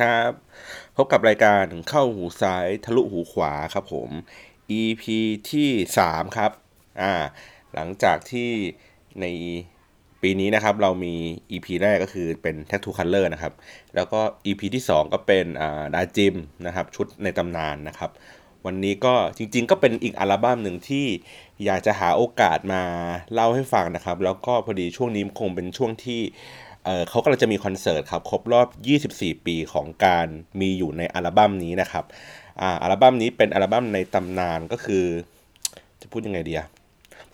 ครับ พบกับรายการเข้าหูซ้ายทะลุหูขวาครับผม EP ที่ 3 ครับ อ่า หลังจากที่ในปีนี้นะครับ เรามี EP แรกก็คือเป็น Tattoo Color นะครับ แล้วก็ EP ที่ 2 ก็เป็นอ่าดาจิมนะครับ ชุดในตำนานนะครับ วันนี้ก็จริงๆ ก็เป็นอีกอัลบั้มหนึ่งที่อยากจะหาโอกาสมาเล่าให้ฟังนะครับ แล้วก็พอดีช่วงนี้คงเป็นช่วงที่ เขากำลังจะมีคอนเสิร์ตครับ ครบรอบ 24 ปีของการมีอยู่ในอัลบั้มนี้นะครับอ่าอัลบั้มนี้เป็นอัลบั้มในตำนานก็คือ จะพูดยังไงดีอะ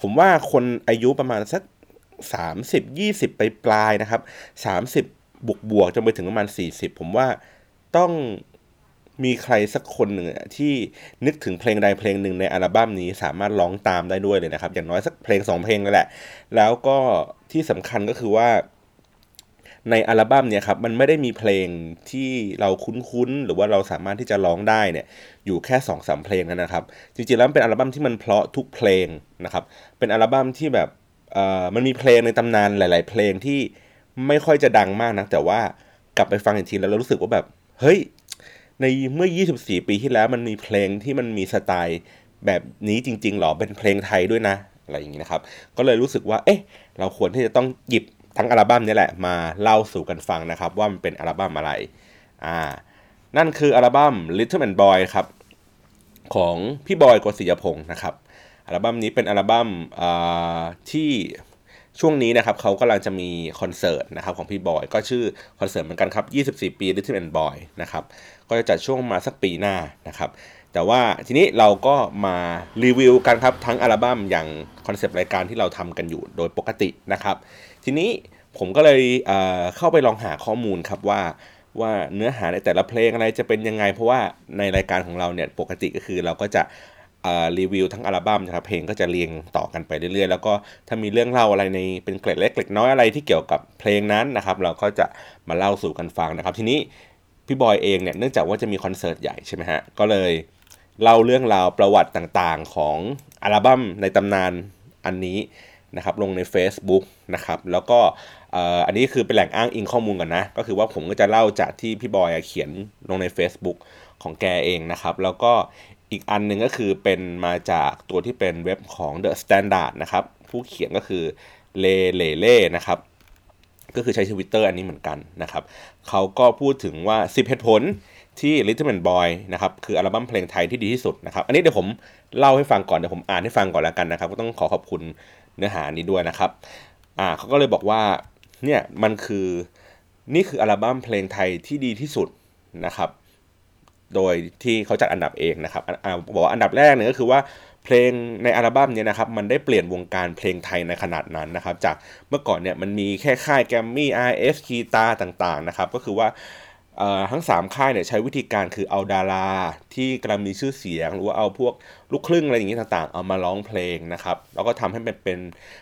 ผมว่าคนอายุประมาณสัก 30 20 ไปปลายนะครับ 30 บวกบวกจนไปถึงประมาณ 40 ผมว่าต้องมีใครสักคนหนึ่งที่นึกถึงเพลงใดเพลงหนึ่งในอัลบั้มนี้สามารถร้องตามได้ด้วยเลยนะครับ อย่างน้อยสักเพลง 2 เพลงนั่นแหละ แล้วก็ที่สำคัญก็คือว่า ในอัลบั้มเนี่ยครับมันไม่ได้มีเพลงที่เราคุ้นๆหรือว่าเราสามารถที่จะร้องได้เนี่ยอยู่แค่2อสเพลงนะครับ จริงๆแล้วเป็นอัลบั้มที่มันเพลาะทุกเพลงนะครับเป็นอัลบั้มที่แบบมันมีเพลงในตำนานหลาย ๆ เพลงที่ไม่ค่อยจะดังมากนะแต่ว่ากลับไปฟังอีกทีแล้วเรารู้สึกว่าแบบเฮ้ยในเมื่อ 24 ปีที่แล้วมันมีเพลงที่มันมีสไตล์แบบนี้จริงๆหรอเป็นเพลงไทยด้วยนะอะไรอย่างนี้นะครับ ก็เลยรู้สึกว่า เอ๊ะ เราควรที่จะต้องหยิบ ทั้งอัลบั้มนี้แหละมาเล่าสู่กันฟังนะครับ ว่ามันเป็นอัลบั้มอะไรอ่านั่นคืออัลบั้ม Little and Boy ครับของพี่บอยกฤษยพงศ์นะครับอัลบั้มนี้เป็นอัลบั้มที่ช่วงนี้นะครับเขากำลังจะมีคอนเสิร์ตนะครับของพี่บอยก็ชื่อคอนเสิร์ตเหมือนกันครับ 24 ปี Little and Boy นะครับก็จะจัดช่วงมาสักปีหน้านะครับ แต่ว่าทีนี้เราก็มารีวิวกันครับทั้งอัลบั้มอย่างคอนเซปต์รายการที่เราทำกันอยู่โดยปกตินะครับ ทีนี้ผมก็เลยเเข้าไปลองหาข้อมูลครับว่าว่าเนื้อหาในแต่ละเพลงอะไรจะเป็นยังไง เพราะว่าในรายการของเราเนี่ยปกติก็คือเราก็จะรีวิวทั้งอัลบั้มนะครับเพลงก็จะเรียงต่อกันไปเรื่อยๆ แล้วก็ถ้ามีเรื่องเล่าอะไรในเป็นเกล็ดเล็กเกล็ดน้อยอะไรที่เกี่ยวกับเพลงนั้นนะครับ เราก็จะมาเล่าสู่กันฟังนะครับ ทีนี้พี่บอยเองเนี่ยเนื่องจากว่าจะมีคอนเสิร์ตใหญ่ใช่ไหมฮะก็เลยเล่าเรื่องราวประวัติต่างๆของอัลบั้มในตำนานอันนี้ นะครับลงใน Facebook นะครับแล้วก็อันนี้คือเป็นแหล่งอ้างอิงข้อมูลกันนะ ก็คือว่าผมก็จะเล่าจากที่พี่บอยเขียนลงใน Facebook ของแกเองนะครับ แล้วก็อีกอันหนึ่งก็คือเป็นมาจากตัวที่เป็นเว็บของ The Standard นะครับผู้เขียนก็คือเลเลเล่นะครับก็คือใช้ทวิตเตอร์อันนี้เหมือนกันนะครับเขาก็พูดถึงว่า 10เหตุผลที่ Rhythm and Boyd นะครับคืออัลบั้มเพลงไทยที่ดีที่สุดนะครับอันนี้เดี๋ยวผมเล่าให้ฟังก่อนเดี๋ยวผมอ่านให้ฟังก่อนแล้วกันนะครับ ก็ต้องขอขอบคุณ เนื้อหานี้ด้วยนะครับอ่าเขาก็เลยบอกว่าเนี่ยมันคือนี่คืออัลบั้มเพลงไทยที่ดีที่สุดนะครับ โดยที่เขาจัดอันดับเองนะครับอบอกว่าอันดับแรกเนี่ยก็คือว่าเพลงในอัลบั้มนี้นะครับมันได้เปลี่ยนวงการเพลงไทยในขนาดนั้นนะครับ จากเมื่อก่อนเนี่ยมันมีแค่ค่ายแกรมมี่ไอเอสคีตาต่างๆนะครับก็คือว่า ทั้ง 3 ค่ายเนี่ยใช้วิธีการคือเอาดารา ที่กำลังมีชื่อเสียง หรือว่าเอาพวกลูกครึ่งอะไรอย่างนี้ต่างๆ เอามาร้องเพลงนะครับ แล้วก็ทำให้มันเป็น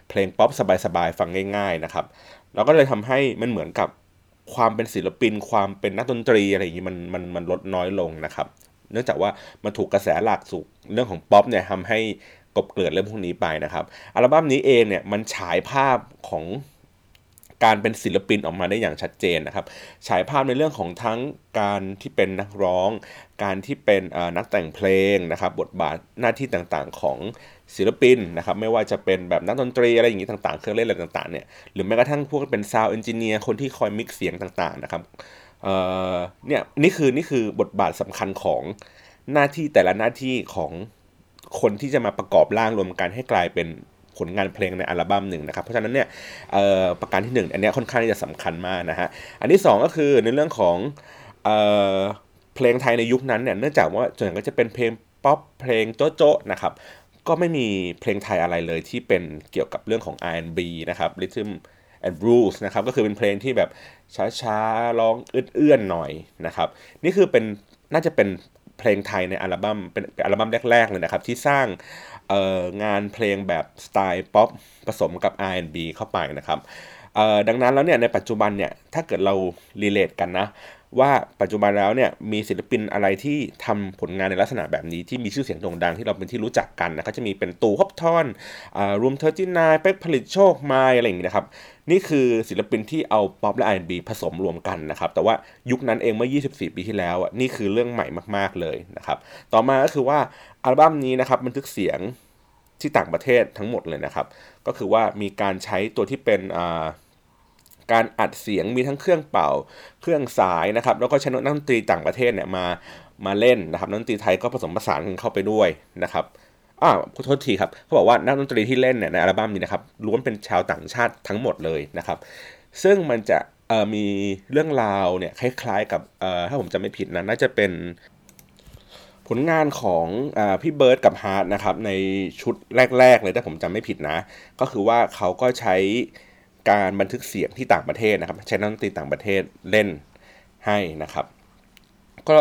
เพลงป๊อปสบายๆ ฟังง่าย ๆนะครับ แล้วก็เลยทำให้มันเหมือนกับความเป็นศิลปิน ความเป็นนักดนตรีอะไรอย่างนี้มันมันมันลดน้อยลงนะครับ เนื่องจากว่ามันถูกกระแสหลักสู่เรื่องของป๊อปเนี่ยทำให้กลบเกลื่อนเรื่องพวกนี้ไปนะครับ อัลบั้มนี้เองเนี่ยมันฉายภาพของ การเป็นศิลปินออกมาได้อย่างชัดเจนนะครับ ฉายภาพในเรื่องของทั้งการที่เป็นนักร้อง การที่เป็นนักแต่งเพลงนะครับ บทบาทหน้าที่ต่างๆของศิลปินนะครับไม่ว่าจะเป็นแบบนักดนตรีอะไรอย่างนี้ต่างๆเครื่องเล่นอะไรต่างๆเนี่ยหรือแม้กระทั่งพวกเป็น sound engineer คนที่คอย mix เสียงต่างๆนะครับเนี่ยนี่คือนี่คือบทบาทสำคัญของหน้าที่แต่ละหน้าที่ของคนที่จะมาประกอบร่างรวมกันให้กลายเป็น ผลงานเพลงในอัลบั้มหนึ่งนะครับ เพราะฉะนั้นเนี่ยประการที่ 1 อันนี้ค่อนข้างที่จะสำคัญมากนะฮะ อันที่ 2 ก็คือในเรื่องของเเพลงไทยในยุคนั้นเนี่ย เนื่องจากว่าส่วนใหญ่ก็จะเป็นเพลงป๊อปเพลงโจ๊ะๆนะครับ ก็ไม่มีเพลงไทยอะไรเลยที่เป็นเกี่ยวกับเรื่องของ R&B นะครับ Rhythm and Blues นะครับก็คือเป็นเพลงที่แบบช้าๆร้องเอื้อนๆหน่อยนะครับ นี่คือเป็นน่าจะเป็นเพลงไทยในอัลบั้มเป็นอัลบั้มแรก ๆ เลยนะครับ ที่สร้าง งานเพลงแบบสไตล์ป๊อปผสมกับ R&B เข้าไปนะครับดังนั้นแล้วเนี่ยในปัจจุบันเนี่ยถ้าเกิดเรา relate กันนะ ว่าปัจจุบันแล้วเนี่ยมีศิลปินอะไรที่ทำผลงานในลักษณะแบบนี้ที่มีชื่อเสียงโด่งดังที่เราเป็นที่รู้จักกันนะก็จะมีเป็นตู่ ภพธรอ่ารวมเทอร์จินายเป๊กผลิตโชคไมอะไรอย่างนี้นะครับนี่คือศิลปินที่เอาป๊อปและ R&B ผสมรวมกันนะครับแต่ว่ายุคนั้นเองเมื่อ 24 ปีที่แล้วอะนี่คือเรื่องใหม่มากๆเลยนะครับต่อมาก็คือว่าอัลบั้มนี้นะครับบันทึกเสียงที่ต่างประเทศทั้งหมดเลยนะครับ ก็คือว่ามีการใช้ตัวที่เป็นอ่า การอัดเสียงมีทั้งเครื่องเป่า เครื่องสายนะครับ แล้วก็ใช้นักดนตรีต่างประเทศเนี่ยมามาเล่นนะครับนักดนตรีไทยก็ผสมผสานกันเข้าไปด้วยนะครับอ่าขอโทษทีครับเขาบอกว่านักดนตรีที่เล่นเนี่ยในอัลบั้มนี้นะครับล้วนเป็นชาวต่างชาติทั้งหมดเลยนะครับ ซึ่งมันจะมีเรื่องราวเนี่ยคล้ายๆกับถ้าผมจำไม่ผิดนะน่าจะเป็นผลงานของอพี่เบิร์ดกับฮาร์ทนะครับในชุดแรก ๆ เลยถ้าผมจำไม่ผิดนะ ก็คือว่าเขาก็ใช้ การบันทึกเสียงที่ต่างประเทศนะครับใช้นักดนตรีต่างประเทศเล่นให้นะครับ ก็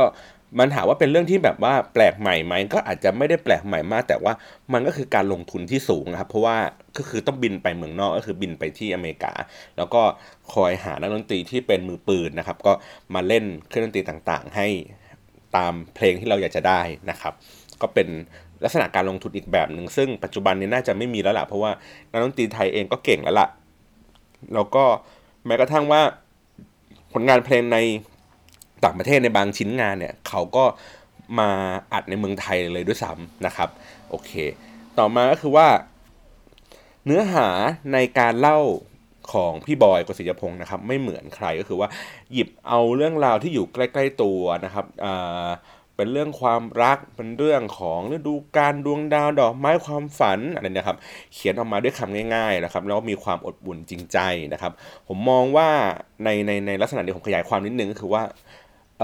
มันถามว่าเป็นเรื่องที่แบบว่าแปลกใหม่ไหมก็อาจจะไม่ได้แปลกใหม่มาก แต่ว่ามันก็คือการลงทุนที่สูงนะครับ เพราะว่าก็คือต้องบินไปเมืองนอกก็คือบินไปที่อเมริกา แล้วก็คอยหานักดนตรีที่เป็นมือปืนนะครับ ก็มาเล่นเครื่องดนตรีต่างๆ ให้ตามเพลงที่เราอยากจะได้นะครับ ก็เป็นลักษณะการลงทุนอีกแบบหนึ่งซึ่งปัจจุบันนี้น่าจะไม่มีแล้วล่ะเพราะว่านักดนตรีไทยเองก็เก่งแล้วล่ะ แล้วก็แม้กระทั่งว่าผลงานเพลงในต่างประเทศในบางชิ้นงานเนี่ย เขาก็มาอัดในเมืองไทยเลยด้วยซ้ำนะครับ โอเค ต่อมาก็คือว่า เนื้อหาในการเล่าของพี่บอยกฤษยพงศ์นะครับ ไม่เหมือนใครก็คือว่าหยิบเอาเรื่องราวที่อยู่ใกล้ ๆตัวนะครับอ่า เป็นเรื่องความรักเป็นเรื่องของฤดูกาลดวงดาวดอกไม้ความฝันอะไรเนี่ยครับ เขียนออกมาด้วยคำง่ายๆนะครับแล้วมีความอดบุญจริงใจนะครับ ผมมองว่าในในในลักษณะนี้ผมขยายความนิดนึงก็คือว่าเ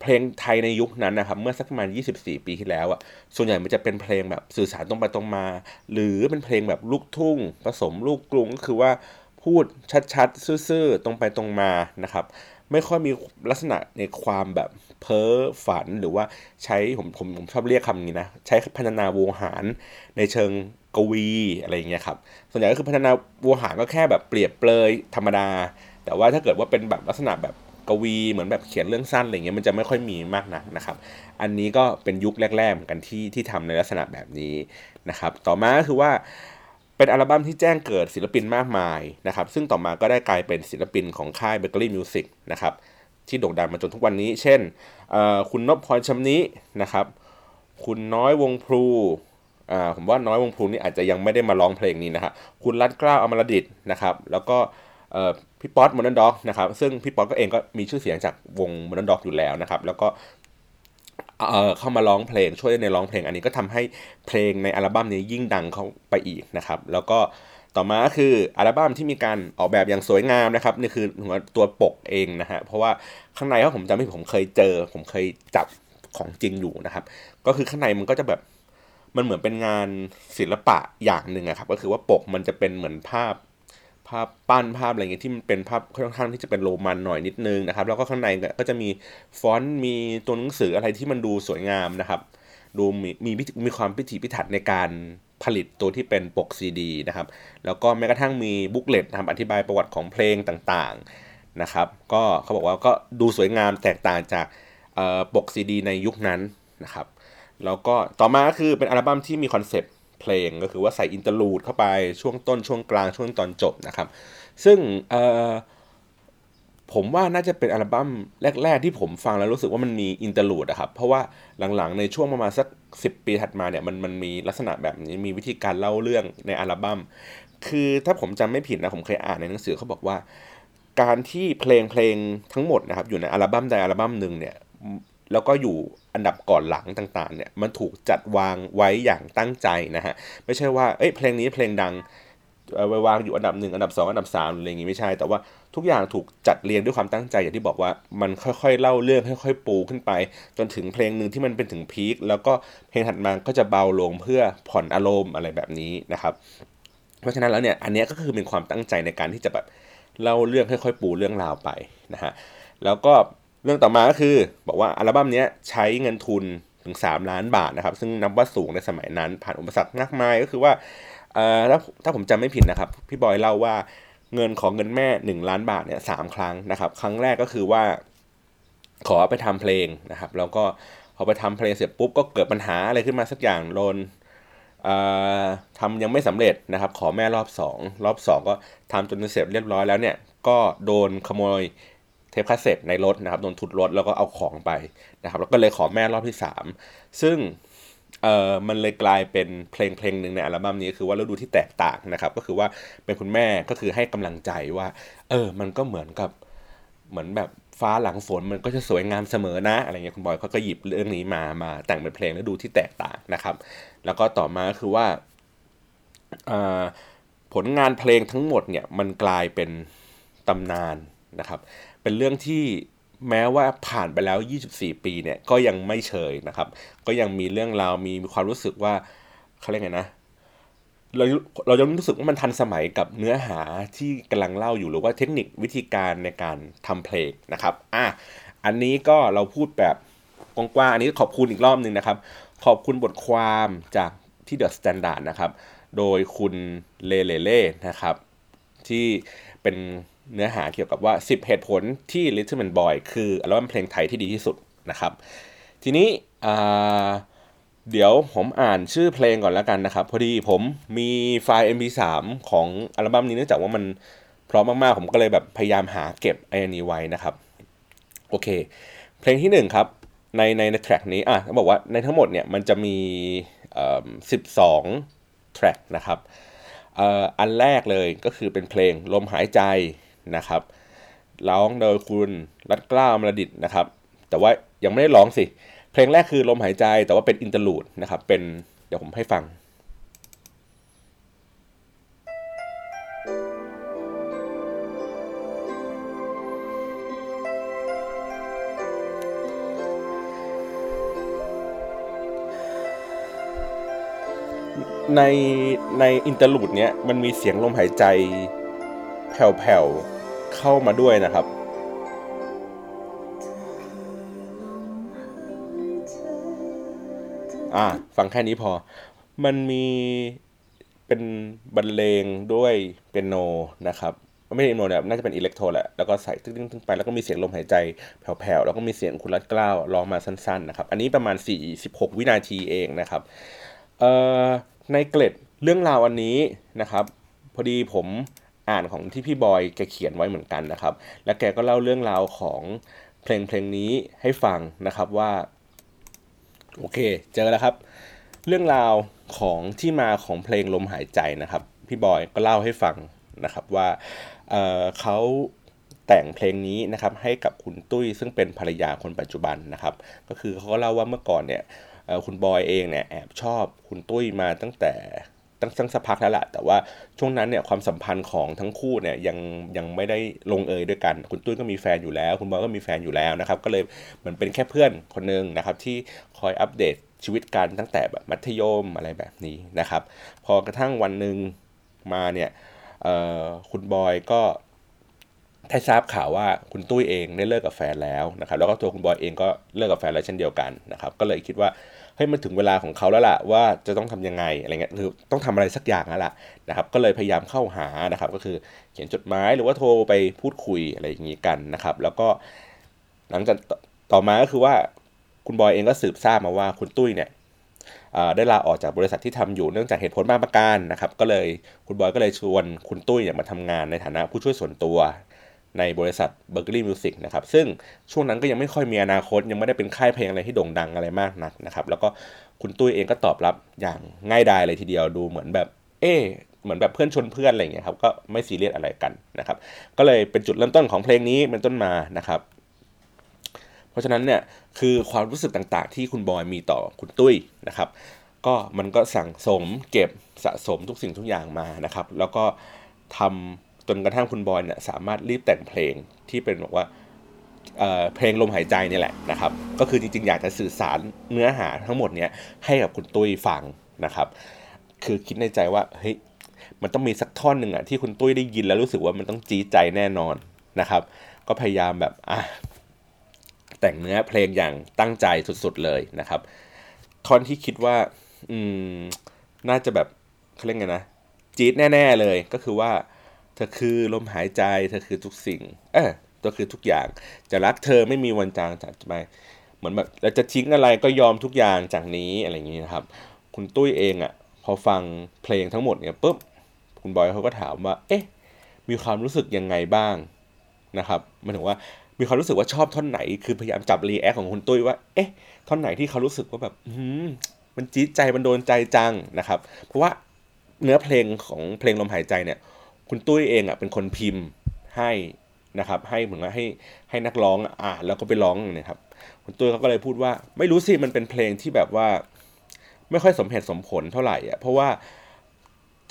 เพลงไทยในยุคนั้นนะครับเมื่อสักประมาณ 24 ปีที่แล้วอะส่วนใหญ่มันจะเป็นเพลงแบบสื่อสารตรงไปตรงมา หรือเป็นเพลงแบบลูกทุ่ง ผสมลูกกรุงก็คือว่าพูดชัดๆซื่อๆตรงไปตรงมานะครับ ไม่ค่อยมีลักษณะในความแบบเพ้อฝันหรือว่าใช้ผมผมผมชอบเรียกคำนี้นะ ใช้พัฒนาโวหารในเชิงกวีอะไรอย่างเงี้ยครับส่วนใหญ่ก็คือพัฒนาโวหารก็แค่แบบเปรียบเปรยธรรมดา แต่ว่าถ้าเกิดว่าเป็นแบบลักษณะแบบกวีเหมือนแบบเขียนเรื่องสั้นอะไรเงี้ยมันจะไม่ค่อยมีมากนักนะครับ อันนี้ก็เป็นยุคแรกๆเหมือนกันที่ที่ทำในลักษณะแบบนี้นะครับ ต่อมาก็คือว่า เป็นอัลบั้มที่แจ้งเกิดศิลปินมากมายนะครับซึ่งต่อมาก็ได้กลายเป็นศิลปินของค่าย b a k e r y Music นะครับที่โด่งดังมาจนทุกวันนี้ เช่นคุณนพพรชำนินะครับคุณน้อยวงพลูอ่าผมว่าน้อยวงพลูนี่อาจจะยังไม่ได้มาร้องเพลงนี้นะครับคุณรัตเกล้าอมรดิตนะครับแล้วก็พี่ป๊อตมอนด็อกนะครับซึ่งพี่ป๊อตก็เองก็มีชื่อเสียงจากวงมอนด็อกอยู่แล้วนะครับแล้วก็ เอ่อเข้ามาร้องเพลงช่วยในร้องเพลงอันนี้ก็ทำให้เพลงในอัลบั้มนี้ยิ่งดังเข้าไปอีกนะครับ แล้วก็ต่อมาก็คืออัลบั้มที่มีการออกแบบอย่างสวยงามนะครับนี่คือหัวตัวปกเองนะฮะเพราะว่าข้างในถ้าผมจำไม่ผิดผมเคยเจอ ผมเคยจับของจริงอยู่นะครับ ก็คือข้างในมันก็จะแบบมันเหมือนเป็นงานศิลปะอย่างหนึ่งอะครับก็คือว่าปกมันจะเป็นเหมือนภาพ ภาพปั้นภาพอะไรเงี้ยที่มันเป็นภาพค่อนข้างที่จะเป็นโรมันหน่อยนิดนึงนะครับ แล้วก็ข้างในก็จะมีฟอนต์มีตัวหนังสืออะไรที่มันดูสวยงามนะครับ ดูมีมีมีความพิถีพิถันในการผลิตตัวที่เป็นปกซีดีนะครับ แล้วก็แม้กระทั่งมี booklet นะครับอธิบายประวัติของเพลงต่างๆนะครับ ก็เขาบอกว่าก็ดูสวยงามแตกต่างจากปกซีดีในยุคนั้นนะครับ แล้วก็ต่อมาก็คือเป็นอัลบั้มที่มี concept เพลงก็คือว่าใส่ interlude เข้าไปช่วงต้นช่วงกลางช่วงตอนจบนะครับ ซึ่งผมว่าน่าจะเป็นอัลบั้มแรก ๆ ที่ผมฟังแล้วรู้สึกว่ามันมี interlude อะครับ เพราะว่าหลังๆในช่วงประมาณสัก 10 ปีถัดมาเนี่ยมันมันมีลักษณะแบบนี้มีวิธีการเล่าเรื่องในอัลบั้ม คือถ้าผมจำไม่ผิดนะผมเคยอ่านในหนังสือเขาบอกว่า การที่เพลงเพลงทั้งหมดนะครับอยู่ในอัลบั้มใดอัลบั้มหนึ่งเนี่ย แล้วก็อยู่อันดับก่อนหลังต่างๆเนี่ยมันถูกจัดวางไว้อย่างตั้งใจนะฮะไม่ใช่ว่าเอ้ยเพลงนี้เพลงดังไว้วางอยู่อันดับหนึ่งอันดับสองอันดับสามอะไรอย่างงี้ไม่ใช่ แต่ว่าทุกอย่างถูกจัดเรียงด้วยความตั้งใจอย่างที่บอกว่ามันค่อยๆเล่าเรื่องค่อย ๆ ปูขึ้นไป จนถึงเพลงหนึ่งที่มันเป็นถึงพีคแล้วก็เพลงถัดมาก็จะเบาลงเพื่อผ่อนอารมณ์อะไรแบบนี้นะครับ เพราะฉะนั้นแล้วเนี่ยอันนี้ก็คือเป็นความตั้งใจในการที่จะแบบเล่าเรื่องค่อยๆปูเรื่องราวไปนะฮะแล้วก็ เรื่องต่อมาก็คือบอกว่าอัลบั้มนี้ใช้เงินทุนถึง 3 ล้านบาทนะครับ ซึ่งนับว่าสูงในสมัยนั้น ผ่านอุปสรรคมากมายก็คือว่าถ้าถ้าผมจำไม่ผิดนะครับ พี่บอยเล่าว่าเงินของเงินแม่ 1 ล้านบาทเนี่ยสามครั้งนะครับ ครั้งแรกก็คือว่า ขอไปทำเพลงนะครับ แล้วก็พอไปทำเพลงเสร็จปุ๊บก็เกิดปัญหาอะไรขึ้นมาสักอย่างโดนทำยังไม่สำเร็จนะครับ ขอแม่รอบ 2 รอบ 2 ก็ทำจนเสร็จเรียบร้อยแล้วเนี่ย ก็โดนขโมย ปคาสเซ็ตในรถนะครับโดนทุดรถแล้วก็เอาของไปนะครับ แล้วก็เลยขอแม่รอบที่ 3 ซึ่งเอ่อมันเลยกลายเป็นเพลงเพลงหนึ่งในอัลบั้มนี้คือว่าฤดูที่แตกต่างนะครับ ก็คือว่าเป็นคุณแม่ก็คือให้กำลังใจว่า เออ มันก็เหมือนกับเหมือนแบบฟ้าหลังฝนมันก็จะสวยงามเสมอนะอะไรเงี้ยคุณบอยเขาก็หยิบเรื่องนี้มามาแต่งเป็นเพลงแล้วดูที่แตกต่างนะครับ แล้วก็ต่อมาคือว่าผลงานเพลงทั้งหมดเนี่ยมันกลายเป็นตำนานนะครับ เป็นเรื่องที่แม้ว่าผ่านไปแล้ว 24 ปีเนี่ยก็ยังไม่เชยนะครับ ก็ยังมีเรื่องราวมีความรู้สึกว่าเขาเรียกไงนะเราเรายังรู้สึกว่ามันทันสมัยกับเนื้อหาที่กำลังเล่าอยู่หรือว่าเทคนิควิธีการในการทำเพลงนะครับอะอันนี้ก็เราพูดแบบกว้างๆอันนี้ขอบคุณอีกรอบหนึ่งนะครับ ขอบคุณบทความจากที่ THE STANDARD นะครับ โดยคุณเลเลเล่นะครับ ที่เป็น เนื้อหาเกี่ยวกับว่า 10 เหตุผลที่ Little Man Boy คืออัลบั้มเพลงไทยที่ดีที่สุดนะครับ ทีนี้เดี๋ยวผมอ่านชื่อเพลงก่อนแล้วกันนะครับ พอดีผมมีไฟล์ mp3 ของอัลบั้มนี้เนื่องจากว่ามันพร้อมมากๆ ผมก็เลยแบบพยายามหาเก็บไอ้นี้ไว้นะครับ โอเค เพลงที่1ครับในในในแทร็กนี้อะต้องบอกว่าในทั้งหมดเนี่ยมันจะมีสิบสอง track นะครับอันแรกเลยก็คือเป็นเพลงลมหายใจ นะครับ ร้องโดยคุณรัดเกล้า อามระดิษนะครับ แต่ว่ายังไม่ได้ร้องสิ เพลงแรกคือลมหายใจแต่ว่าเป็น interlude นะครับ เป็นเดี๋ยวผมให้ฟังในใน interlude เนี้ยมันมีเสียงลมหายใจแผ่วๆ เข้ามาด้วยนะครับ อ่าฟังแค่นี้พอ มันมีเป็นบรรเลงด้วยเปียโนนะครับไม่ใช่เปียโนเนี่ยน่าจะเป็น electro แหละแล้วก็ใส่ตึ้งๆไปแล้วก็มีเสียงลมหายใจแผ่วๆแล้วก็มีเสียงคุณรัดเกล้าร้องมาสั้นๆนะครับอันนี้ประมาณ46วินาทีเองนะครับเอ่อในเกล็ดเรื่องราวอันนี้นะครับ พอดีผม อ่านของที่พี่บอยแกเขียนไว้เหมือนกันนะครับ และแกก็เล่าเรื่องราวของเพลงเพลงนี้ให้ฟังนะครับว่า โอเค เจอแล้วครับ เรื่องราวของที่มาของเพลงลมหายใจนะครับ พี่บอยก็เล่าให้ฟังนะครับว่าเเขาแต่งเพลงนี้นะครับให้กับคุณตุ้ยซึ่งเป็นภรรยาคนปัจจุบันนะครับ ก็คือเขาก็เล่าว่าเมื่อก่อนเนี่ยคุณบอยเองเนี่ยแอบชอบคุณตุ้ยมาตั้งแต่ ตั้งตั้งสักพักแล้วแหละแต่ว่าช่วงนั้นเนี่ยความสัมพันธ์ของทั้งคู่เนี่ยยังยังไม่ได้ลงเอยด้วยกัน คุณตุ้ยก็มีแฟนอยู่แล้ว คุณบอยก็มีแฟนอยู่แล้วนะครับ ก็เลยเหมือนเป็นแค่เพื่อนคนหนึ่งนะครับที่คอยอัปเดตชีวิตกันตั้งแต่แบบมัธยมอะไรแบบนี้นะครับ พอกระทั่งวันหนึ่งมาเนี่ยคุณบอยก็ได้ทราบข่าวว่าคุณตุ้ยเองได้เลิกกับแฟนแล้วนะครับ แล้วก็ตัวคุณบอยเองก็เลิกกับแฟนแล้วเช่นเดียวกันนะครับ ก็เลยคิดว่า เฮ้ยมันถึงเวลาของเขาแล้วล่ะว่าจะต้องทํำยังไงอะไรเงี้ยคือต้องทำอะไรสักอย่างแล้วล่ะนะครับก็เลยพยายามเข้าหานะครับก็คือเขียนจดหมายหรือว่าโทรไปพูดคุยอะไรอย่างนี้กันนะครับ แล้วก็หลังจากต่อมาก็คือว่าคุณบอยเองก็สืบทราบมาว่าคุณตุ้ยเนี่ยได้ลาออกจากบริษัทที่ทำอยู่เนื่องจากเหตุผลบางประการนะครับ ก็เลยคุณบอยก็เลยชวนคุณตุ้ยเนี่ยมาทำงานในฐานะผู้ช่วยส่วนตัว ในบริษัท b u r g e r y Music นะครับซึ่งช่วงนั้นก็ยังไม่ค่อยมีอนาคต ยังไม่ได้เป็นค่ายเพลงอะไรที่โด่งดังอะไรมากนักนะครับแล้วก็คุณตุ้ยเองก็ตอบรับอย่างง่ายดายเลยทีเดียวดูเหมือนแบบ เอ๊เหมือนแบบเพื่อนชนเพื่อนอะไรอย่างเงี้ยครับก็ไม่ซีเรียสอะไรกันนะครับก็เลยเป็นจุดเริ่มต้นของเพลงนี้เป็นต้นมานะครับ เพราะฉะนั้นเนี่ยคือความรู้สึกต่างๆ ที่คุณบอยมีต่อคุณตุ้ยนะครับก็มันก็สั่งสมเก็บสะสมทุกสิ่งทุกอย่างมานะครับ แล้วก็ทำ จนกระทั่งคุณบอยเนี่ยสามารถรีบแต่งเพลงที่เป็นบอกว่าเพลงลมหายใจนี่แหละนะครับ ก็คือจริงๆ อยากจะสื่อสารเนื้อหาทั้งหมดเนี่ยให้กับคุณตุ้ยฟังนะครับ คือคิดในใจว่าเฮ้ยมันต้องมีสักท่อนหนึ่งอะที่คุณตุ้ยได้ยินแล้วรู้สึกว่ามันต้องจี้ใจแน่นอนนะครับ ก็พยายามแบบอะแต่งเนื้อเพลงอย่างตั้งใจสุดๆเลยนะครับ ท่อนที่คิดว่าอืมน่าจะแบบเขาเรียกไงนะจี๊ดแน่ ๆเลยก็คือว่า เธอคือลมหายใจ เธอคือทุกสิ่ง เออก็คือทุกอย่าง จะรักเธอไม่มีวันจางจากไปเหมือนแบบเราจะทิ้งอะไรก็ยอมทุกอย่างจากนี้อะไรอย่างนี้นะครับ คุณตุ้ยเองอะ่ะ พอฟังเพลงทั้งหมดเนี่ยปุ๊บคุณบอยเขาก็ถามว่า เอ๊ะ มีความรู้สึกยังไงบ้างนะครับมันถึงว่ามีความรู้สึกว่าชอบท่อนไหน คือพยายามจับรีแอคของคุณตุ้ยว่า เอ๊ะ ท่อนไหนที่เขารู้สึกว่าแบบมมันจี๊ดใจ มันโดนใจจังนะครับ เพราะว่าเนื้อเพลงของเพลงลมหายใจเนี่ย คุณตุ้ยเองอะเป็นคนพิมพ์ให้นะครับ ให้เหมือนว่าให้ให้นักร้องอ่านแล้วก็ไปร้องนะครับ คุณตุ้ยเขาก็เลยพูดว่า ไม่รู้สิมันเป็นเพลงที่แบบว่า ไม่ค่อยสมเหตุสมผลเท่าไหร่อะเพราะว่า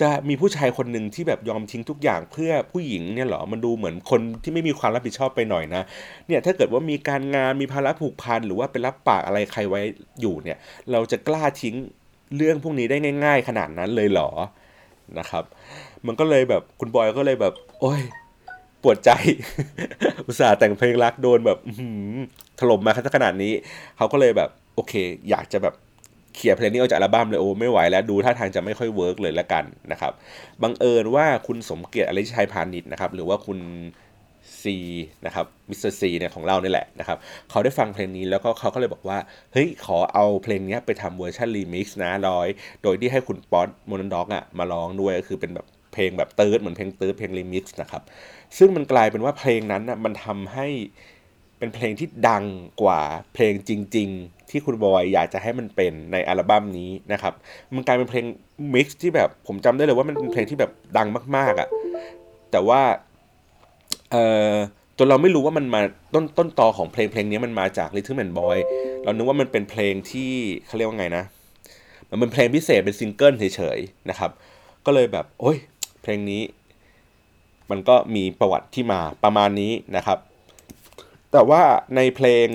จะมีผู้ชายคนหนึ่งที่แบบยอมทิ้งทุกอย่างเพื่อผู้หญิงเนี่ยหรอ มันดูเหมือนคนที่ไม่มีความรับผิดชอบไปหน่อยนะ เนี่ยถ้าเกิดว่ามีการงานมีภาระผูกพันหรือว่าไปรับปากอะไรใครไว้อยู่เนี่ย เราจะกล้าทิ้งเรื่องพวกนี้ได้ง่าย ๆ ขนาดนั้นเลยหรอนะครับ มันก็เลยแบบคุณบอยก็เลยแบบ โอ้ย ปวดใจ อุตส่าห์แต่งเพลงรักโดนแบบถล่มมาขนาดนี้ เขาก็เลยแบบ โอเค อยากจะแบบเขี่ยเพลงนี้ออกจากอัลบั้มเลยโอ้ไม่ไหวแล้วดูท่าทางจะไม่ค่อย work เลยละกันนะครับบังเอิญว่าคุณสมเกียรติอริยะชัยพาณิชย์นะครับ หรือว่าคุณ Z นะครับ Mister Z เนี่ยของเราเนี่ยแหละนะครับเขาได้ฟังเพลงนี้แล้วก็เขาก็เลยบอกว่า เฮ้ย ขอเอาเพลงนี้ไปทำ version remix หน่อย โดยที่ให้คุณป๊อด็อกอะมาร้องด้วยก็คือเป็นแบบ เพลงแบบตื๊ดเหมือนเพลงตื๊ดเพลงรีมิกซ์นะครับ ซึ่งมันกลายเป็นว่าเพลงนั้นอะมันทำให้เป็นเพลงที่ดังกว่าเพลงจริง ๆ ที่คุณบอยอยากจะให้มันเป็นในอัลบั้มนี้นะครับ มันกลายเป็นเพลง mix ที่แบบผมจำได้เลยว่ามันเป็นเพลงที่แบบดังมาก ๆอะ่ะแต่ว่าเอ่อจนเราไม่รู้ว่ามันมาต้นต้นตอของเพลงเพลงนี้มันมาจาก Rhythm & Boyd เรานึกว่ามันเป็นเพลงที่เขาเรียกว่าไงนะ มันเป็นเพลงพิเศษเป็นซิงเกิลเฉยๆนะครับ ก็เลยแบบ โอ้ย เพลงนี้ มันก็มีประวัติที่มาประมาณนี้นะครับ แต่ว่าในเพลง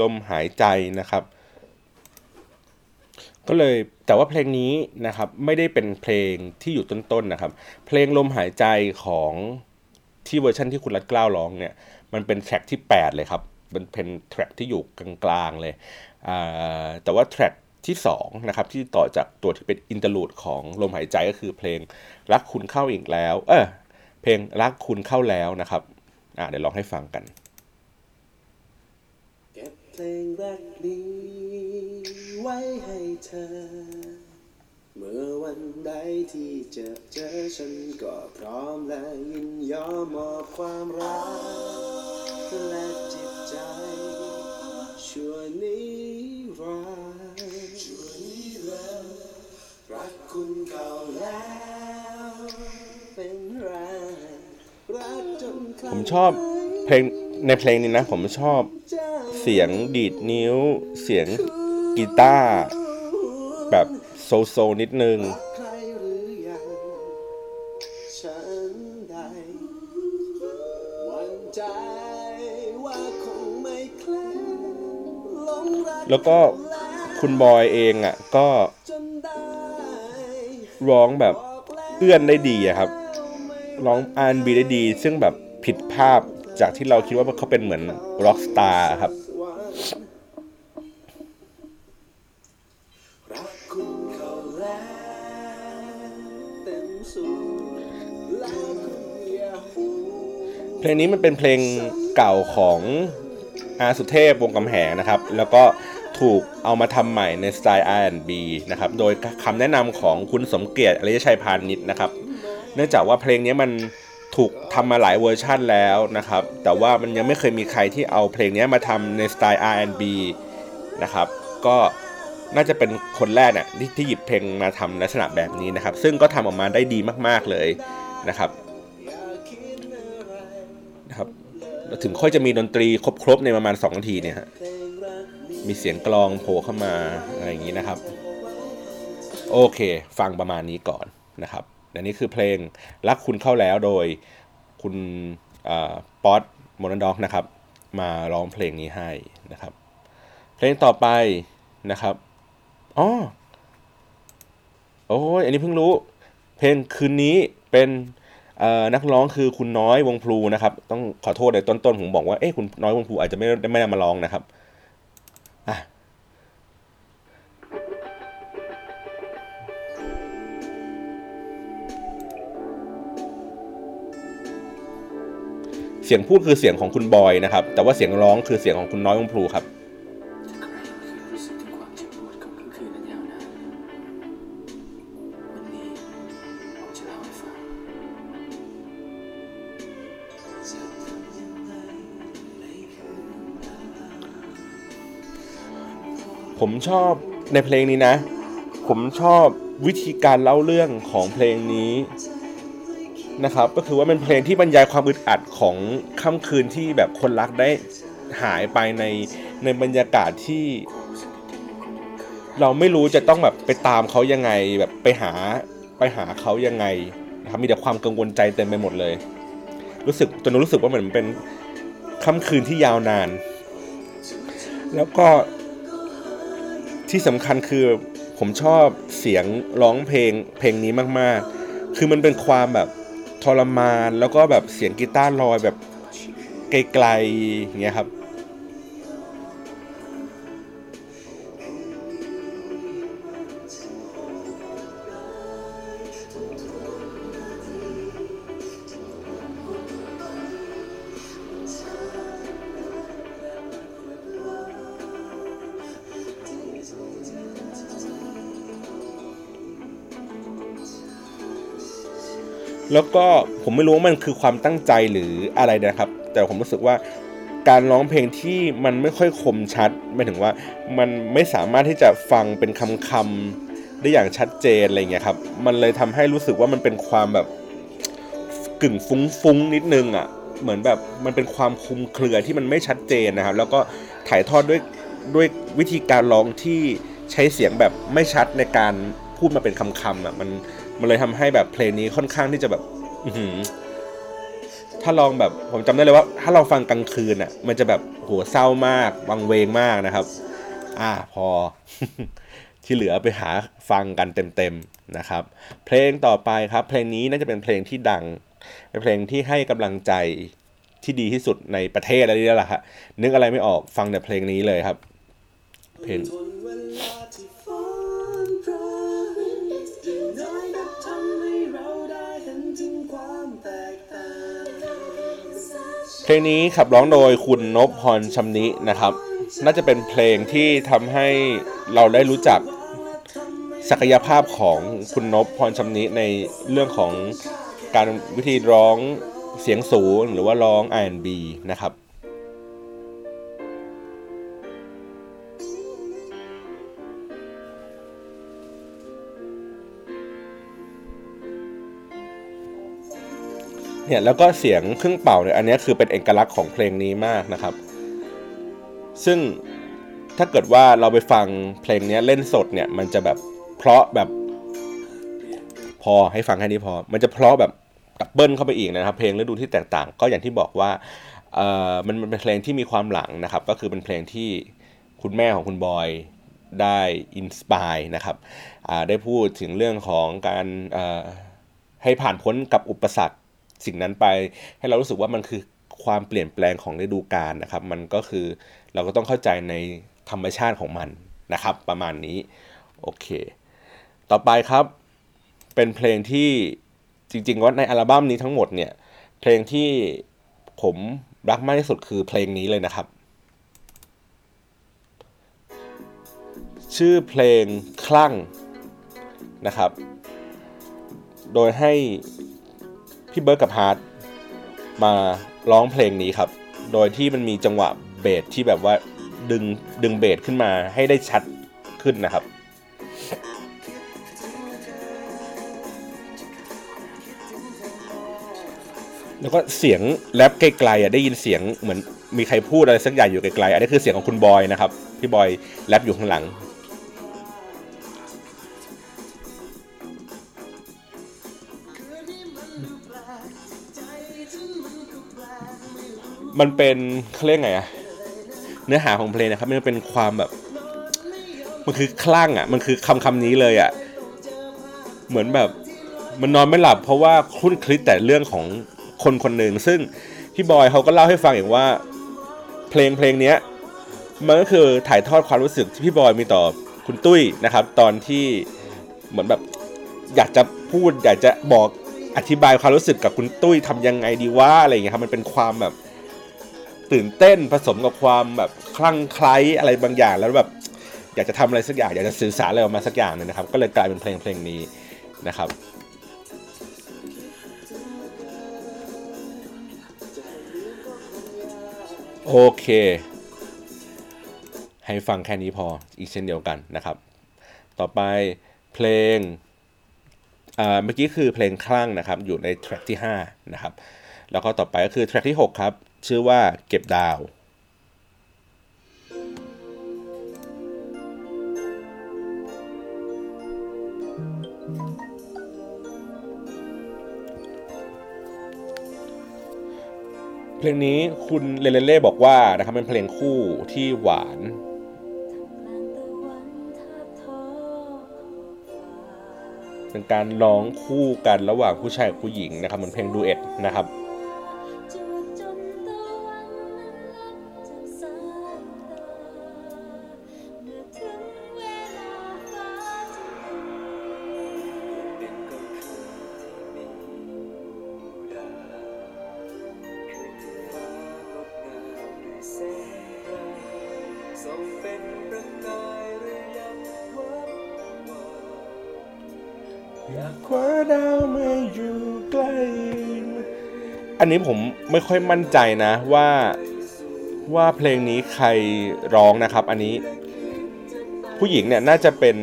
ลมหายใจนะครับ ก็เลยแต่ว่าเพลงนี้นะครับไม่ได้เป็นเพลงที่อยู่ต้นๆนนะครับ เพลงลมหายใจของที่เวอร์ชันที่คุณรัดเกล้าร้องเนี่ย มันเป็น track ที่ 8 เลยครับมันเป็น track ที่อยู่กลางๆเลยแต่ว่า track ที่2นะครับที่ต่อจากตัวที่เป็น interlude ของลมหายใจก็คือเพลงรักคุณเข้าอีกแล้ว เออเพลงรักคุณเข้าแล้วนะครับอ่าเดี๋ยวลองให้ฟังกันเก็บเพลงรักนี้ไว้ให้เธอ เมื่อวันใดที่จะเจอฉันก็พร้อมและยินยอมมอบความรักและจิตใจชั่วนิรันด คุณเขาแล้ว เป็นไรผมชอบเพลงในเพลงนี้นะ ผมชอบเสียงดีดนิ้ว เสียงกีตาร์แบบโซโซนิดนึงแล้วก็คุณบอยเองอะ ก็ ร้องแบบเอื้อนได้ดีอะครับ ร้องอันบีได้ดี ซึ่งแบบผิดภาพจากที่เราคิดว่าเขาเป็นเหมือนร็อกสตาร์ครับเพลงนี้มันเป็นเพลงเก่าของอาสุเทพวงศ์กำแหงนะครับ แล้วก็ ถูกเอามาทำใหม่ในสไตล์ R&B นะครับ โดยคำแนะนำของคุณสมเกียรติอริยะชัยพาณิชย์นะครับ เนื่องจากว่าเพลงนี้มันถูกทำมาหลายเวอร์ชั่นแล้วนะครับ แต่ว่ามันยังไม่เคยมีใครที่เอาเพลงนี้มาทำในสไตล์ R&B นะครับ ก็น่าจะเป็นคนแรกเนี่ยที่ที่หยิบเพลงมาทำลักษณะแบบนี้นะครับ ซึ่งก็ทำออกมาได้ดีมาก ๆเลยนะครับนะครับ ถึงค่อยจะมีดนตรีครบๆในประมาณ2นาทีเนี่ยฮะ มีเสียงกลองโผล่เข้ามาอะไรอย่างนี้นะครับ โอเค ฟังประมาณนี้ก่อนนะครับอันนี้คือเพลงรักคุณเข้าแล้วโดยคุณป๊อตโมนด็อกนะครับ มาร้องเพลงนี้ให้นะครับ เพลงต่อไปนะครับอ๋อโอ้ยอันนี้เพิ่งรู้ เพลงคืนนี้เป็นนักร้องคือคุณน้อยวงพลูนะครับ ต้องขอโทษในต้นๆผมบอกว่าเอ้คุณน้อยวงพลูอาจจะไม่ได้ไม่ได้มาร้องนะครับ สียงพูดคือเสียงของคุณบอยนะครับ แต่ว่าเสียงร้องคือเสียงของคุณน้อยวงพลูครับผมชอบในเพลงนี้นะ ผมชอบวิธีการเล่าเรื่องของเพลงนี้ นะครับก็คือว่าเป็นเพลงที่บรรยายความอึดอัดของค่ำคืนที่แบบคนรักได้หายไปในในบรรยากาศที่ เราไม่รู้จะต้องแบบไปตามเขายังไงแบบไปหาไปหาเขายังไงนะครับมีแต่ความกังวลใจเต็มไปหมดเลย รู้สึกจนรู้สึกว่าเหมือนเป็นค่ำคืนที่ยาวนาน แล้วก็ที่สำคัญคือผมชอบเสียงร้องเพลงเพลงนี้มาก ๆ คือมันเป็นความแบบ ทรมาน แล้วก็แบบเสียงกีตาร์ลอยแบบไกลๆอย่างเงี้ยครับ แล้วก็ผมไม่รู้ว่ามันคือความตั้งใจหรืออะไรนะครับ แต่ผมรู้สึกว่าการร้องเพลงที่มันไม่ค่อยคมชัดหมายถึงว่ามันไม่สามารถที่จะฟังเป็นคำคำๆได้อย่างชัดเจนอะไรเงี้ยครับ มันเลยทำให้รู้สึกว่ามันเป็นความแบบกึ่งฟุ้งๆนิดนึงอะ เหมือนแบบมันเป็นความคลุมเครือที่มันไม่ชัดเจนนะครับ แล้วก็ถ่ายทอดด้วยด้วยวิธีการร้องที่ใช้เสียงแบบไม่ชัดในการพูดมาเป็นคำๆอะมัน มันเลยทำให้แบบเพลงนี้ค่อนข้างที่จะแบบอืถ้าลองแบบผมจำได้เลยว่า ถ้าเราฟังกลางคืนอะ มันจะแบบโหเศร้ามากวังเวงมากนะครับ อ่าพอ ที่เหลือไปหาฟังกันเต็มๆนะครับ เพลงต่อไปครับ เพลงนี้น่าจะเป็นเพลงที่ดังเป็นเพลงที่ให้กำลังใจที่ดีที่สุดในประเทศอะไรนี่แหละฮะนึกอะไรไม่ออกฟังแต่เพลงนี้เลยครับ เพลง ลงนี้ขับร้องโดยคุณนพพรชำนินะครับ น่าจะเป็นเพลงที่ทำให้เราได้รู้จักศักยภาพของคุณนพพรชำนิในเรื่องของการวิธีร้องเสียงสูงหรือว่าร้อง R&B นะครับ เนี่ยแล้วก็เสียงเครื่องเป่าเนี่ยอันนี้คือเป็นเอกลักษณ์ของเพลงนี้มากนะครับ ซึ่งถ้าเกิดว่าเราไปฟังเพลงนี้เล่นสดเนี่ยมันจะแบบเพราะแบบ พอให้ฟังแค่นี้พอ มันจะเพราะแบบdouble เข้าไปอีกนะครับ เพลงฤดูที่แตกต่าง ก็อย่างที่บอกว่าเออมันมันเป็นเพลงที่มีความหลังนะครับ ก็คือเป็นเพลงที่คุณแม่ของคุณบอยได้ inspire นะครับอ่าได้พูดถึงเรื่องของการเอ่อให้ผ่านพ้นกับอุปสรรค สิ่งนั้นไป ให้เรารู้สึกว่ามันคือความเปลี่ยนแปลงของฤดูกาลนะครับ มันก็คือเราก็ต้องเข้าใจในธรรมชาติของมันนะครับ ประมาณนี้โอเค ต่อไปครับ เป็นเพลงที่จริงๆว่าในอัลบั้มนี้ทั้งหมดเนี่ย เพลงที่ผมรักมากที่สุดคือเพลงนี้เลยนะครับ ชื่อเพลงคลั่งนะครับ โดยให้ พี่เบิร์ดกับฮาร์ดมาร้องเพลงนี้ครับ โดยที่มันมีจังหวะเบสที่แบบว่าดึงดึงเบสขึ้นมาให้ได้ชัดขึ้นนะครับ แล้วก็เสียงแรปไกลๆอะได้ยินเสียงเหมือนมีใครพูดอะไรสักอย่างอยู่ไกลๆ อันนี้คือเสียงของคุณบอยนะครับ พี่บอยแรปอยู่ข้างหลัง มันเป็นเขาเรียกไงอะเนื้อหาของเพลงนะครับมันเป็นความแบบ มันคือคลั่งอะมันคือคำคำนี้เลยอะเหมือนแบบมันนอนไม่หลับเพราะว่าคุ้นคลิดแต่เรื่องของคนคนหนึ่งซึ่งพี่บอยเขาก็เล่าให้ฟังอย่างว่า เพลงเพลงนี้มันก็คือถ่ายทอดความรู้สึกที่พี่บอยมีต่อคุณตุ้ยนะครับ ตอนที่เหมือนแบบอยากจะพูดอยากจะบอกอธิบายความรู้สึกกับคุณตุ้ยทำยังไงดีว่าอะไรอย่างเงี้ยครับมันเป็นความแบบ ตื่นเต้นผสมกับความแบบคลั่งไคล้อะไรบางอย่าง แล้วแบบอยากจะทำอะไรสักอย่างอยากจะสื่อสารอะไรออกมาสักอย่างหนึงนะครับ ก็เลยกลายเป็นเพลงเพลงนี้นะครับโอเค ให้ฟังแค่นี้พออีกเช่นเดียวกันนะครับ ต่อไปเพลงอ่าเมื่อกี้คือเพลงคลั่งนะครับอยู่ในแทร็กที่5นะครับแล้วก็ต่อไปก็คือแทร็กที่ 6 ครับ ชื่อว่าเก็บดาวเพลงนี้คุณเลเลเล่บอกว่านะครับเป็นเพลงคู่ที่หวาน เป็นการร้องคู่กันระหว่างผู้ชายกับผู้หญิงนะครับเหมือนเพลงดูเอ็ดนะครับ คว้าดาวมาอยู่ใกล้ อันนี้ผมไม่ค่อยมั่นใจนะว่าว่าเพลงนี้ใครร้องนะครับ อันนี้ ผู้หญิงเนี่ยน่าจะเป็น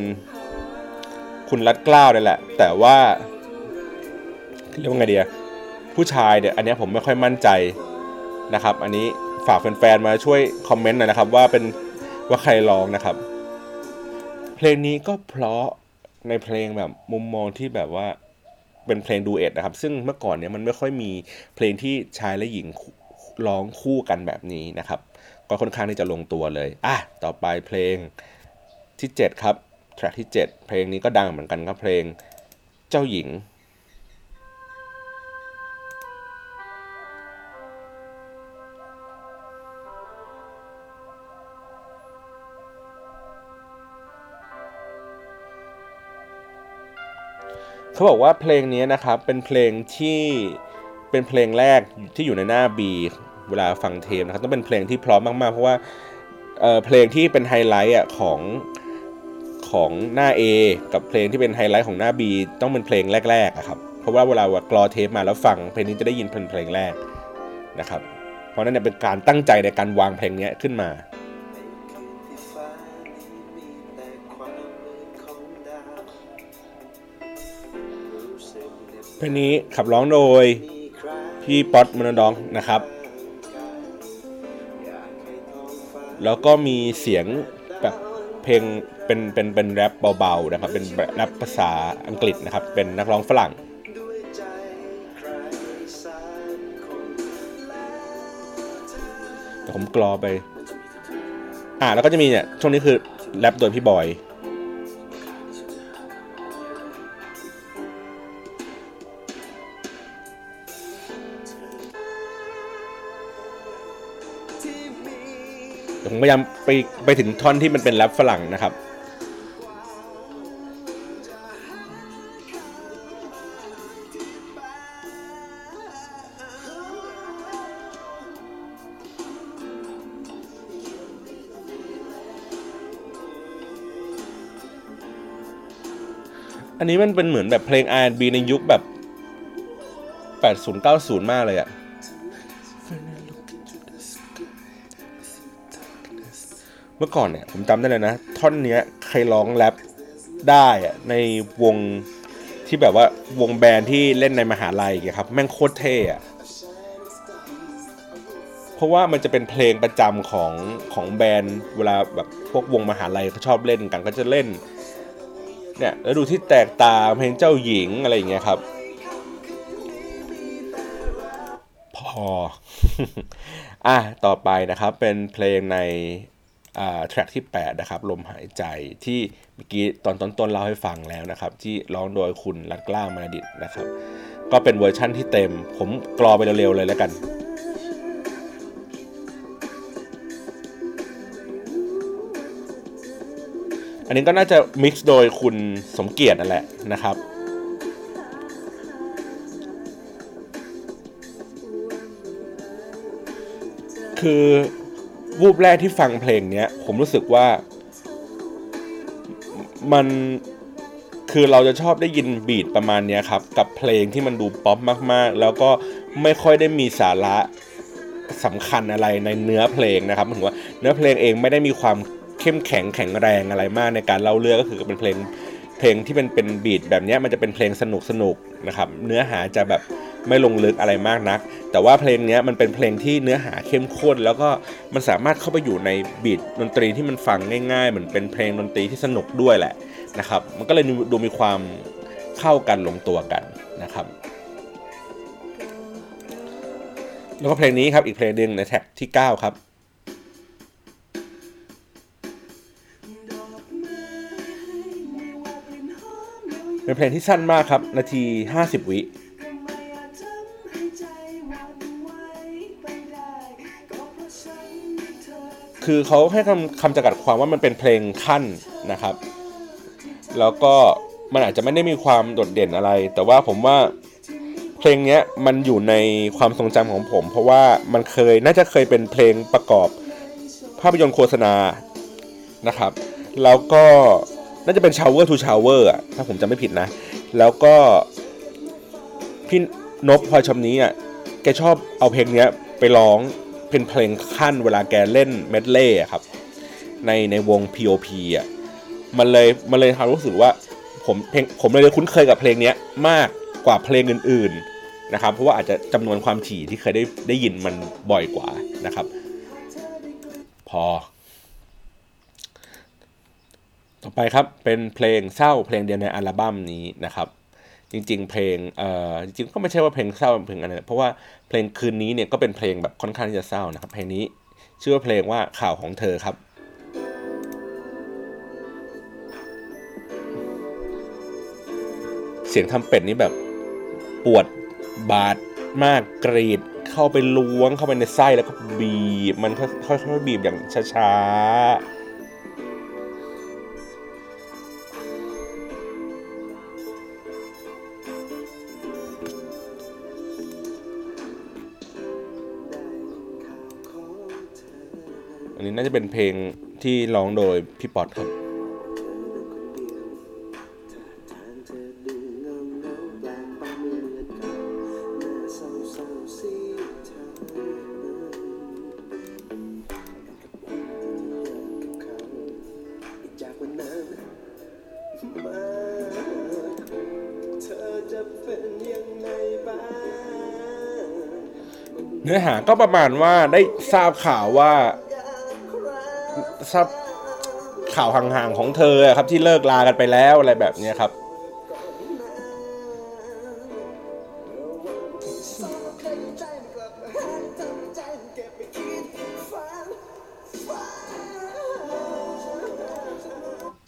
คุณรัดกล้าวเลยแหละ แต่ว่าเรียกว่าไงเดียผู้ชายเนี่ยอันนี้ผมไม่ค่อยมั่นใจนะครับ อันนี้ฝากแฟนๆมาช่วยคอมเมนต์หน่อยนะครับ ว่าเป็นว่าใครร้องนะครับ เพลงนี้ก็เพราะ ในเพลงแบบมุมมองที่แบบว่าเป็นเพลงดูเอทนะครับ ซึ่งเมื่อก่อนเนี่ยมันไม่ค่อยมีเพลงที่ชายและหญิงร้องคู่กันแบบนี้นะครับ ก็ค่อนข้างที่จะลงตัวเลย อะ ต่อไปเพลงที่ 7 ครับ แทร็กที่ 7 เพลงนี้ก็ดังเหมือนกันครับเพลงเจ้าหญิง เขาบอกว่าเพลงนี้นะครับเป็นเพลงที่เป็นเพลงแรกที่อยู่ในหน้า B เวลาฟังเทปนะครับต้องเป็นเพลงที่พร้อมมากๆ เพราะว่าเเพลงที่เป็นไฮไลท์อะของของหน้า A กับเพลงที่เป็นไฮไลท์ของหน้า B ต้องเป็นเพลงแรกๆอะครับเพราะว่าเวลากรอเทปมาแล้วฟังเพลงนี้จะได้ยินเป็นเพลงแรกนะครับ เพราะนั่นเนี่ยเป็นการตั้งใจในการวางเพลงนี้ขึ้นมา เพลงนี้ขับร้องโดยพี่ป๊อตมนดองนะครับ แล้วก็มีเสียงแบบเพลงเป็นเป็นเป็นแรปเบาๆนะครับ เป็นแรปภาษาอังกฤษนะครับ เป็นนักร้องฝรั่งแต่ผมกรอไป อ่าแล้วก็จะมีเนี่ยช่วงนี้คือแรปโดยพี่บอย ผมพยายามไปไปถึงท่อนที่มันเป็นแรปฝรั่งนะครับ อันนี้มันเป็นเหมือนแบบเพลง R&B ในยุคแบบ 80 90 มากเลยอะ เมื่อก่อนเนี่ยผมจำได้เลยนะ ท่อนเนี้ยใครร้องแรปได้อะในวงที่แบบว่าวงแบนด์ที่เล่นในมหาลัยอย่างครับแม่งโคตรเท่อะเพราะว่ามันจะเป็นเพลงประจำของของแบรนด์เวลาแบบพวกวงมหาลัยเขาชอบเล่นกันก็จะเล่นเนี่ยแล้วดูที่แตกตาเพลงเจ้าหญิงอะไรอย่างเงี้ยครับ พอ อะต่อไปนะครับเป็นเพลงใน track ที่ 8 นะครับ ลมหายใจที่เมื่อกี้ตอนต้นๆเราให้ฟังแล้วนะครับ ที่ร้องโดยคุณรัดเกล้า อามระดิษนะครับ ก็เป็นเวอร์ชั่นที่เต็ม ผมกรอไปเร็วๆเลยแล้วกันอันนี้ก็น่าจะ mix โดยคุณสมเกียรตินั่นแหละนะครับ คือ วูบแรกที่ฟังเพลงเนี้ย ผมรู้สึกว่า มันคือเราจะชอบได้ยินบีทประมาณเนี้ยครับ กับเพลงที่มันดูป๊อปมากๆ แล้วก็ไม่ค่อยได้มีสาระสำคัญอะไรในเนื้อเพลงนะครับถึงว่าเนื้อเพลงเองไม่ได้มีความเข้มแข็งแข็งแรงอะไรมากในการเล่าเรื่องก็คือเป็นเพลงเพลงที่เป็นเป็นบีทแบบนี้มันจะเป็นเพลงสนุกสนุกนะครับ เนื้อหาจะแบบ ไม่ลงลึกอะไรมากนัก แต่ว่าเพลงเนี้ยมันเป็นเพลงที่เนื้อหาเข้มข้น แล้วก็มันสามารถเข้าไปอยู่ในบีทดนตรีที่มันฟังง่ายๆ เหมือนเป็นเพลงดนตรีที่สนุกด้วยแหละนะครับ มันก็เลยดูมีความเข้ากันลงตัวกันนะครับ แล้วก็เพลงนี้ครับอีกเพลงหนึ่งในแท็กที่ 9 ครับเป็นเพลงที่สั้นมากครับ นาที 50 วิ คือเขาให้คำคำจำกัดความว่ามันเป็นเพลงขั้นนะครับ แล้วก็มันอาจจะไม่ได้มีความโดดเด่นอะไร แต่ว่าผมว่าเพลงนี้มันอยู่ในความทรงจำของผม เพราะว่ามันเคยน่าจะเคยเป็นเพลงประกอบภาพยนตร์โฆษณานะครับ แล้วก็น่าจะเป็น shower to shower อะถ้าผมจำไม่ผิดนะ แล้วก็พี่นบพลอยชมนี้อะแกชอบเอาเพลงนี้ไปร้อง เป็นเพลงขั้นเวลาแกเล่นเมดเล่ครับ ในในวง P.O.P อะมันเลยมันเลยทำรู้สึกว่าผมเพลงผมเลยคุ้นเคยกับเพลงนี้มากกว่าเพลงอื่นๆนะครับ เพราะว่าอาจจะจำนวนความถี่ที่เคยได้ได้ยินมันบ่อยกว่านะครับ พอ ต่อไปครับเป็นเพลงเศร้าเพลงเดียวในอัลบั้มนี้นะครับ จริง ๆ เพลงเอ่อจริงๆก็ไม่ใช่ว่าเพลงเศร้าเพลงอะไรเพราะว่าเพลงคืนนี้เนี่ยก็เป็นเพลงแบบค่อนข้างที่จะเศร้านะครับเพลงนี้ชื่อว่าเพลงว่าข่าวของเธอครับเสียงทำเป็ดนี่แบบปวดบาดมากกรีด เข้าไปล้วงเข้าไปในไส้แล้วก็บีบ มันค่อยๆบีบอย่างช้าๆ นี้น่าจะเป็นเพลงที่ร้องโดยพี่ป๊อตครับเนื้อหาก็ประมาณว่าได้ทราบข่าวว่า ทราบข่าวห่างๆของเธอครับที่เลิกลากันไปแล้วอะไรแบบนี้ครับ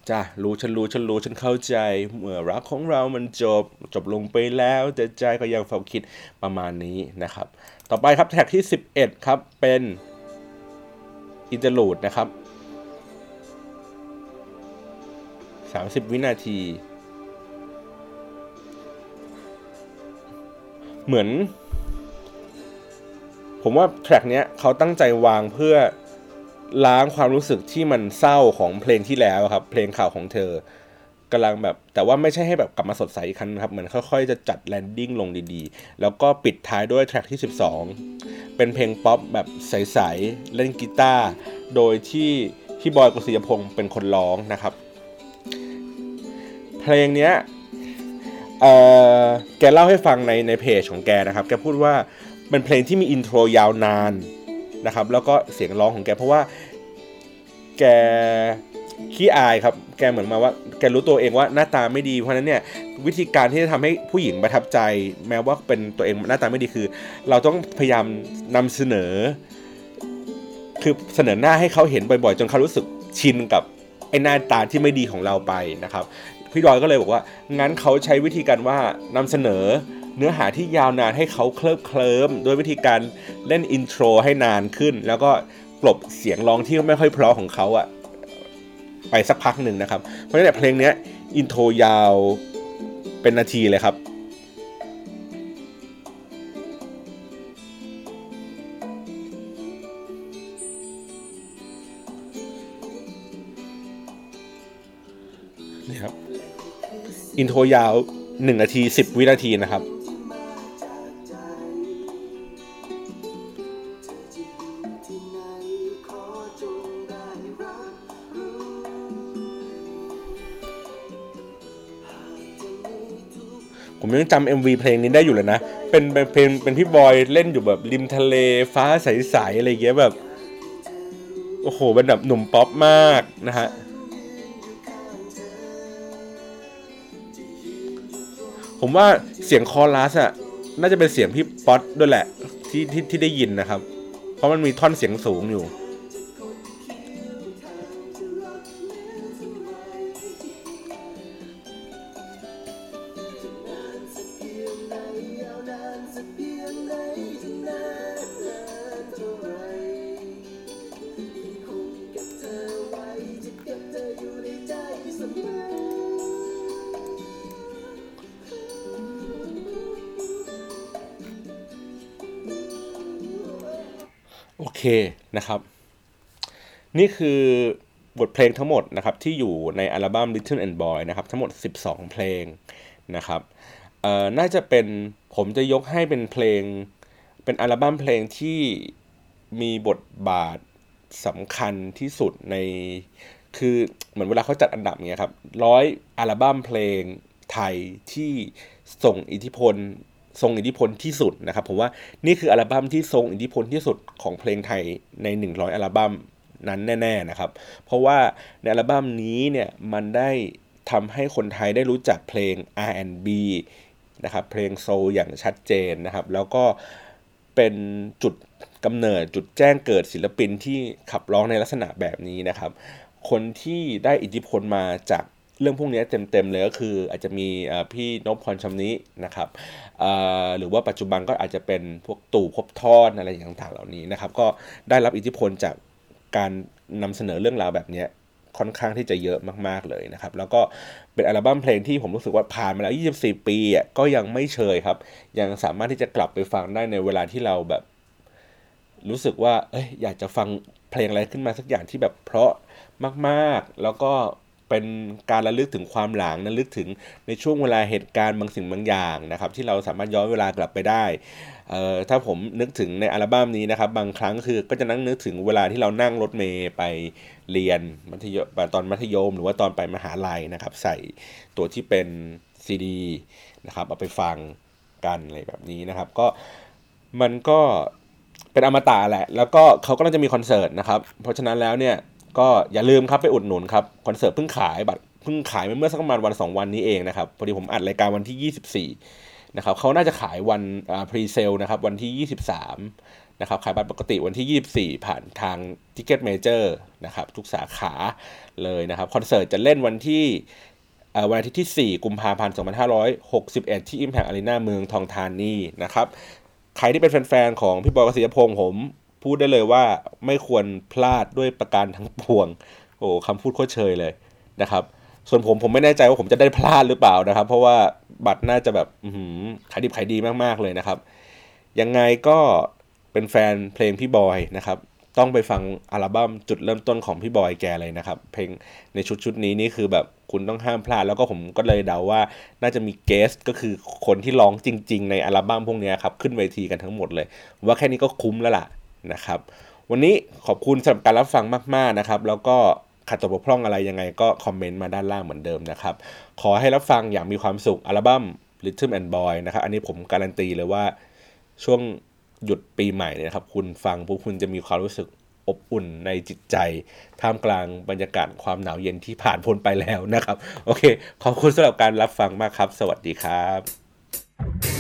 จ้ะรู้ฉันรู้ฉันรู้ฉันเข้าใจ เมื่อรักของเรามันจบจบลงไปแล้ว แต่ใจก็ยังเฝ้าคิดประมาณนี้นะครับ ต่อไปครับ track ที่ 11 ครับเป็น interlude นะครับ 30 วินาที เหมือน ผมว่า track เนี้ยเขาตั้งใจวางเพื่อล้างความรู้สึกที่มันเศร้าของเพลงที่แล้วครับ เพลงข่าวของเธอกำลังแบบ แต่ว่าไม่ใช่ให้แบบกลับมาสดใสอีกครั้งนะครับ เหมือนค่อยๆจะจัด landing ลงดีๆ แล้วก็ปิดท้ายด้วย track ที่ 12 เป็นเพลงป๊อปแบบใส ๆ เล่นกีตาร์โดยที่พี่บอย โกสิยพงษ์เป็นคนร้องนะครับ เพลงเนี้ยแกเล่าให้ฟังในในเพจของแกนะครับ แกพูดว่าเป็นเพลงที่มี intro ยาวนานนะครับ แล้วก็เสียงร้องของแกเพราะว่าแกขี้อายครับ แกเหมือนมาว่า แกรู้ตัวเองว่าหน้าตาไม่ดี เพราะฉะนั้นเนี่ยวิธีการที่จะทำให้ผู้หญิงประทับใจ แม้ว่าเป็นตัวเองหน้าตาไม่ดีคือ เราต้องพยายามนำเสนอ คือเสนอหน้าให้เขาเห็นบ่อยๆ จนเขารู้สึกชินกับไอ้หน้าตาที่ไม่ดีของเราไปนะครับ พี่ดอยก็เลยบอกว่า งั้นเขาใช้วิธีการว่านำเสนอเนื้อหาที่ยาวนานให้เขาเคลิบเคลิ้มด้วยวิธีการเล่นอินโทรให้นานขึ้น แล้วก็กลบเสียงร้องที่ไม่ค่อยเพราะของเขาอะไปสักพักหนึ่งนะครับ เพราะฉะนั้นเพลงนี้อินโทรยาวเป็นนาทีเลยครับ อินโทรยาว 1 นาที 10 วินาทีนะครับ ผมยังจำ MV เพลงนี้ได้อยู่เลยนะเป็นเป็นเพลงเป็นพี่บอยเล่นอยู่แบบริมทะเลฟ้าใส ๆ อะไรเงี้ยแบบ โอ้โหเป็นแบบหนุ่มป๊อปมากนะฮะ ผมว่าเสียงคอรัสอะน่าจะเป็นเสียงพี่ป๊อตด้วยแหละที่ที่ที่ได้ยินนะครับ เพราะมันมีท่อนเสียงสูงอยู่ เคนะครับ นี่คือบทเพลงทั้งหมดนะครับที่อยู่ในอัลบั้ม Little and Boy นะครับทั้งหมด 12 เพลงนะครับเอ่อน่าจะเป็นผมจะยกให้เป็นเพลง เป็นอัลบั้มเพลงที่มีบทบาทสำคัญที่สุดใน คือเหมือนเวลาเขาจัดอันดับเนี้ยครับร้อยอัลบั้มเพลงไทยที่ส่งอิทธิพล ทรงอิทธิพลที่สุดนะครับผมว่านี่คืออัลบั้มที่ทรงอิทธิพลที่สุดของเพลงไทยใน 100 อัลบั้มนั้นแน่ๆนะครับ เพราะว่าในอัลบั้มนี้เนี่ยมันได้ทำให้คนไทยได้รู้จักเพลง R&B นะครับเพลงโซลอย่างชัดเจนนะครับ แล้วก็เป็นจุดกำเนิดจุดแจ้งเกิดศิลปินที่ขับร้องในลักษณะแบบนี้นะครับ คนที่ได้อิทธิพลมาจาก เรื่องพวกนี้เต็มๆเลยก็คืออาจจะมีพี่นพพรชำนินะครับหรือว่าปัจจุบันก็อาจจะเป็นพวกตู่พบทอนอะไรอย่างต่างๆเหล่านี้นะครับก็ได้รับอิทธิพลจากการนำเสนอเรื่องราวแบบนี้ค่อนข้างที่จะเยอะมากๆเลยนะครับ แล้วก็เป็นอัลบั้มเพลงที่ผมรู้สึกว่าผ่านมาแล้ว 24 ปีอะก็ยังไม่เชยครับ ยังสามารถที่จะกลับไปฟังได้ในเวลาที่เราแบบ รู้สึกว่า เอ้ยอยากจะฟังเพลงอะไรขึ้นมาสักอย่างที่แบบเพราะมาก ๆ แล้วก็ เป็นการระลึกถึงความหลังระลึกถึงในช่วงเวลาเหตุการณ์บางสิ่งบางอย่างนะครับ ที่เราสามารถย้อนเวลากลับไปได้ถ้าผมนึกถึงในอัลบั้มนี้นะครับ บางครั้งคือก็จะนั่งนึกถึงเวลาที่เรานั่งรถเมย์ไปเรียนมัธยมตอนมัธยม หรือว่าตอนไปมหาลัยนะครับ ใส่ตัวที่เป็นซีดีนะครับเอาไปฟังกันอะไรแบบนี้นะครับ ก็มันก็เป็นอมตะแหละ แล้วก็เขาก็น่าจะมีคอนเสิร์ตนะครับ เพราะฉะนั้นแล้วเนี่ย ก็อย่าลืมครับไปอุดหนุนครับคอนเสิร์ตเพิ่งขายบัตรเพิ่งขายไปเมื่อสักประมาณวัน 2 วันนี้เองนะครับพอดีผมอัดรายการวันที่ 24นะครับเขาน่าจะขายวันอ่า presale นะครับวันที่ 23นะครับขายบัตรปกติวันที่ 24 ผ่านทาง Ticket Major นะครับทุกสาขาเลยนะครับคอนเสิร์ตจะเล่นวันที่วันอาทิตย์ที่ 4 กุมภาพันธ์ 2561 ที่ Impact Arena เมืองทองธานีนะครับใครที่เป็นแฟนๆของพี่บอยกสิยพงศ์ผม พูดได้เลยว่าไม่ควรพลาดด้วยประการทั้งปวง โอ้คำพูดโคตรเชยเลยนะครับ ส่วนผมผมไม่แน่ใจว่าผมจะได้พลาดหรือเปล่านะครับ เพราะว่าบัตรน่าจะแบบหือขายดิบขายดีมากๆเลยนะครับ ยังไงก็เป็นแฟนเพลงพี่บอยนะครับ ต้องไปฟังอัลบั้มจุดเริ่มต้นของพี่บอยแกเลยนะครับ เพลงในชุดชุดนี้นี่คือแบบคุณต้องห้ามพลาด แล้วก็ผมก็เลยเดาว่า น่าจะมีเกสก็คือคนที่ร้องจริง ๆ ในอัลบั้มพวกนี้ครับขึ้นเวทีกันทั้งหมดเลย ว่าแค่นี้ก็คุ้มแล้วล่ะ นะครับ วันนี้ขอบคุณสำหรับการรับฟังมาก ๆนะครับ แล้วก็ขัดตกบกพร่องอะไรยังไงก็คอมเมนต์มาด้านล่างเหมือนเดิมนะครับ ขอให้รับฟังอย่างมีความสุขอัลบั้ม Rhythm and Boy นะครับ อันนี้ผมการันตีเลยว่าช่วงหยุดปีใหม่เนี่ยนะครับ คุณฟังปุ๊บคุณจะมีความรู้สึกอบอุ่นในจิตใจ ท่ามกลางบรรยากาศความหนาวเย็นที่ผ่านพ้นไปแล้วนะครับ โอเค ขอบคุณสำหรับการรับฟังมากครับ สวัสดีครับ